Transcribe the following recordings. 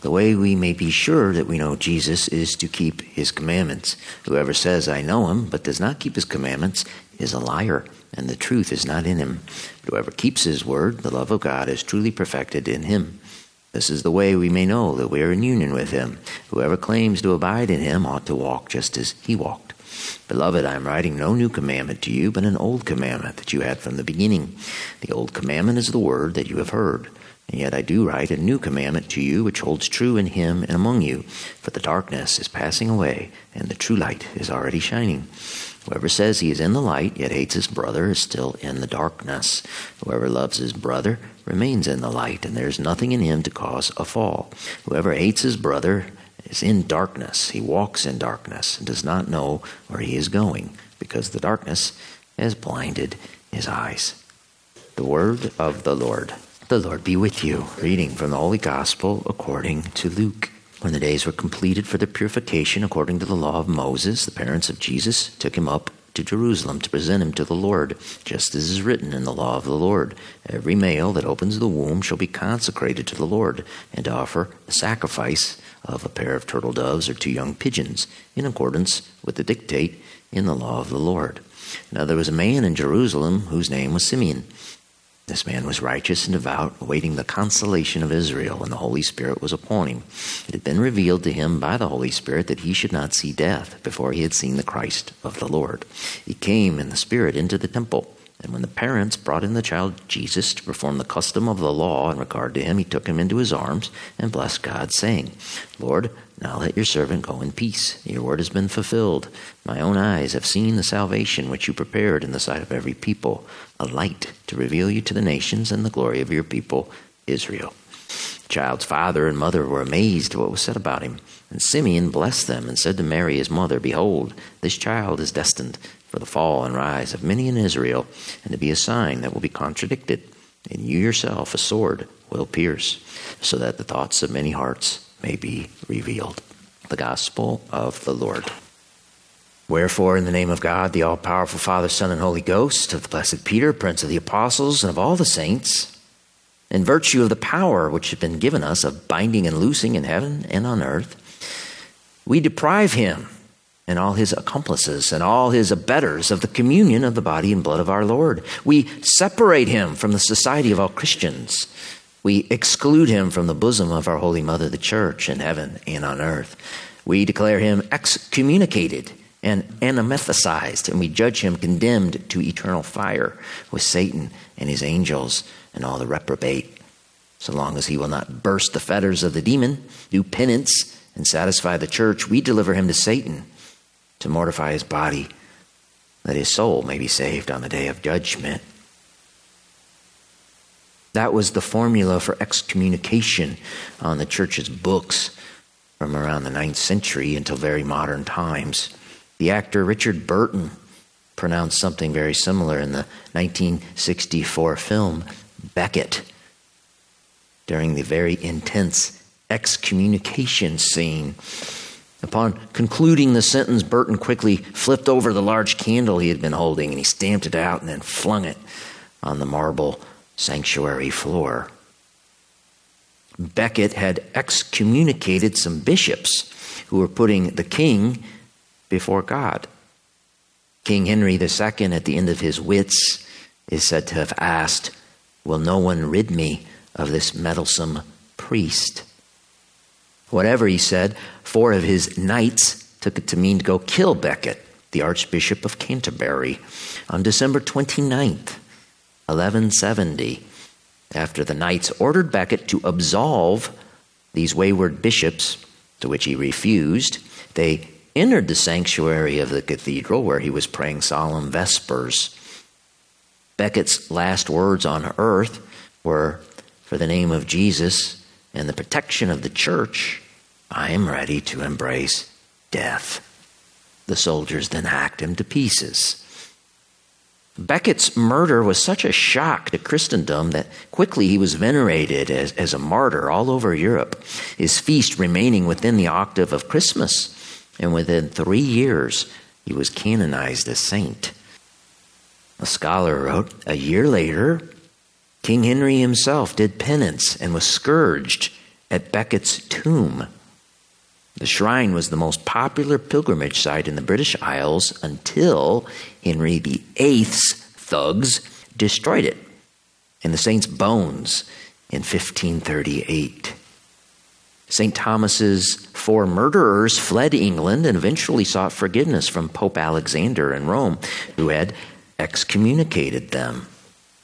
the way we may be sure that we know Jesus is to keep his commandments. Whoever says, I know him, but does not keep his commandments, is a liar, and the truth is not in him. But whoever keeps his word, the love of God is truly perfected in him. This is the way we may know that we are in union with him. Whoever claims to abide in him ought to walk just as he walked. Beloved, I am writing no new commandment to you, but an old commandment that you had from the beginning. The old commandment is the word that you have heard. And yet I do write a new commandment to you, which holds true in him and among you. For the darkness is passing away, and the true light is already shining. Whoever says he is in the light, yet hates his brother, is still in the darkness. Whoever loves his brother remains in the light, and there is nothing in him to cause a fall. Whoever hates his brother is in darkness. He walks in darkness and does not know where he is going, because the darkness has blinded his eyes. The word of the Lord. The Lord be with you. Reading from the Holy Gospel according to Luke. When the days were completed for their purification according to the law of Moses, the parents of Jesus took him up to Jerusalem to present him to the Lord, just as is written in the law of the Lord. Every male that opens the womb shall be consecrated to the Lord, and offer a sacrifice of a pair of turtle doves or two young pigeons, in accordance with the dictate in the law of the Lord. Now there was a man in Jerusalem whose name was Simeon. This man was righteous and devout, awaiting the consolation of Israel, and the Holy Spirit was upon him. It had been revealed to him by the Holy Spirit that he should not see death before he had seen the Christ of the Lord. He came in the Spirit into the temple. And when the parents brought in the child Jesus to perform the custom of the law in regard to him, he took him into his arms and blessed God, saying, Lord, now let your servant go in peace. Your word has been fulfilled. My own eyes have seen the salvation which you prepared in the sight of every people, a light to reveal you to the nations and the glory of your people, Israel. The child's father and mother were amazed at what was said about him. And Simeon blessed them and said to Mary, his mother, Behold, this child is destined for the fall and rise of many in Israel, and to be a sign that will be contradicted. And you yourself a sword will pierce, so that the thoughts of many hearts may be revealed. The Gospel of the Lord. Wherefore, in the name of God, the all powerful Father, Son, and Holy Ghost, of the blessed Peter, Prince of the Apostles, and of all the saints, in virtue of the power which has been given us of binding and loosing in heaven and on earth, we deprive him and all his accomplices and all his abettors of the communion of the body and blood of our Lord. We separate him from the society of all Christians. We exclude him from the bosom of our Holy Mother, the Church, in heaven and on earth. We declare him excommunicated and anathemized, and we judge him condemned to eternal fire with Satan and his angels and all the reprobate. So long as he will not burst the fetters of the demon, do penance, and satisfy the church, we deliver him to Satan to mortify his body, that his soul may be saved on the day of judgment. That was the formula for excommunication on the church's books from around the ninth century until very modern times. The actor Richard Burton pronounced something very similar in the 1964 film Becket during the very intense excommunication scene Upon concluding the sentence, Burton quickly flipped over the large candle he had been holding and he stamped it out and then flung it on the marble sanctuary floor. Becket had excommunicated some bishops who were putting the king before God. King Henry II, at the end of his wits, is said to have asked, Will no one rid me of this meddlesome priest? Whatever he said, four of his knights took it to mean to go kill Becket, the Archbishop of Canterbury, on December 29th, 1170, after the knights ordered Becket to absolve these wayward bishops, to which he refused. They entered the sanctuary of the cathedral where he was praying solemn vespers. Becket's last words on earth were, For the name of Jesus, and the protection of the church, I am ready to embrace death. The soldiers then hacked him to pieces. Becket's murder was such a shock to Christendom that quickly he was venerated as, as a martyr all over Europe, his feast remaining within the octave of Christmas. And within three years, he was canonized a saint. A scholar wrote, a year later, King Henry himself did penance and was scourged at Becket's tomb. The shrine was the most popular pilgrimage site in the British Isles until Henry VIII's thugs destroyed it and the saint's bones in 1538. St. Thomas's four murderers fled England and eventually sought forgiveness from Pope Alexander in Rome, who had excommunicated them.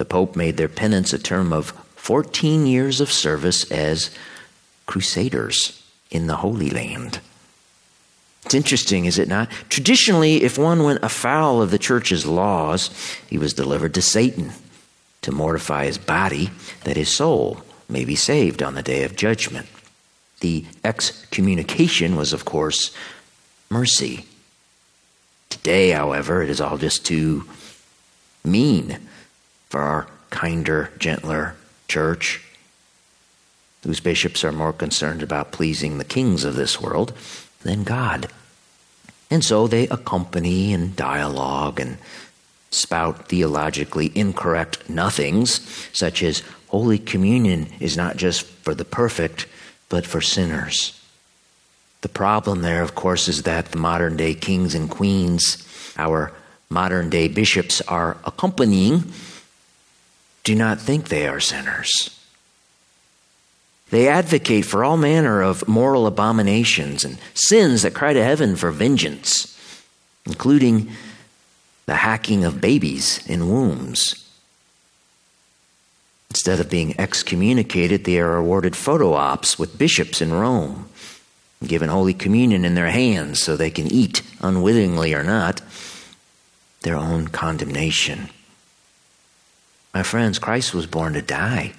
The Pope made their penance a term of 14 years of service as crusaders in the Holy Land. It's interesting, is it not? Traditionally, if one went afoul of the church's laws, he was delivered to Satan to mortify his body, that his soul may be saved on the day of judgment. The excommunication was, of course, mercy. Today, however, it is all just too mean for our kinder, gentler church, whose bishops are more concerned about pleasing the kings of this world than God. And so they accompany and dialogue and spout theologically incorrect nothings, such as Holy Communion is not just for the perfect, but for sinners. The problem there, of course, is that the modern day kings and queens, our modern day bishops are accompanying, do not think they are sinners. They advocate for all manner of moral abominations and sins that cry to heaven for vengeance, including the hacking of babies in wombs. Instead of being excommunicated, they are awarded photo ops with bishops in Rome, given Holy Communion in their hands so they can eat, unwittingly or not, their own condemnation. My friends, Christ was born to die.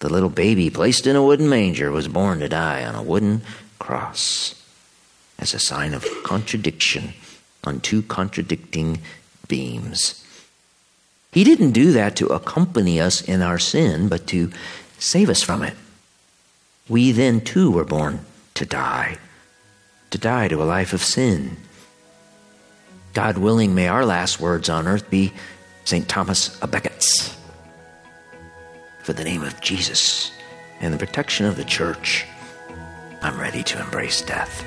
The little baby placed in a wooden manger was born to die on a wooden cross as a sign of contradiction on two contradicting beams. He didn't do that to accompany us in our sin, but to save us from it. We then too were born to die, to die to a life of sin. God willing, may our last words on earth be St. Thomas à Becket's. For the name of Jesus and the protection of the church, I'm ready to embrace death.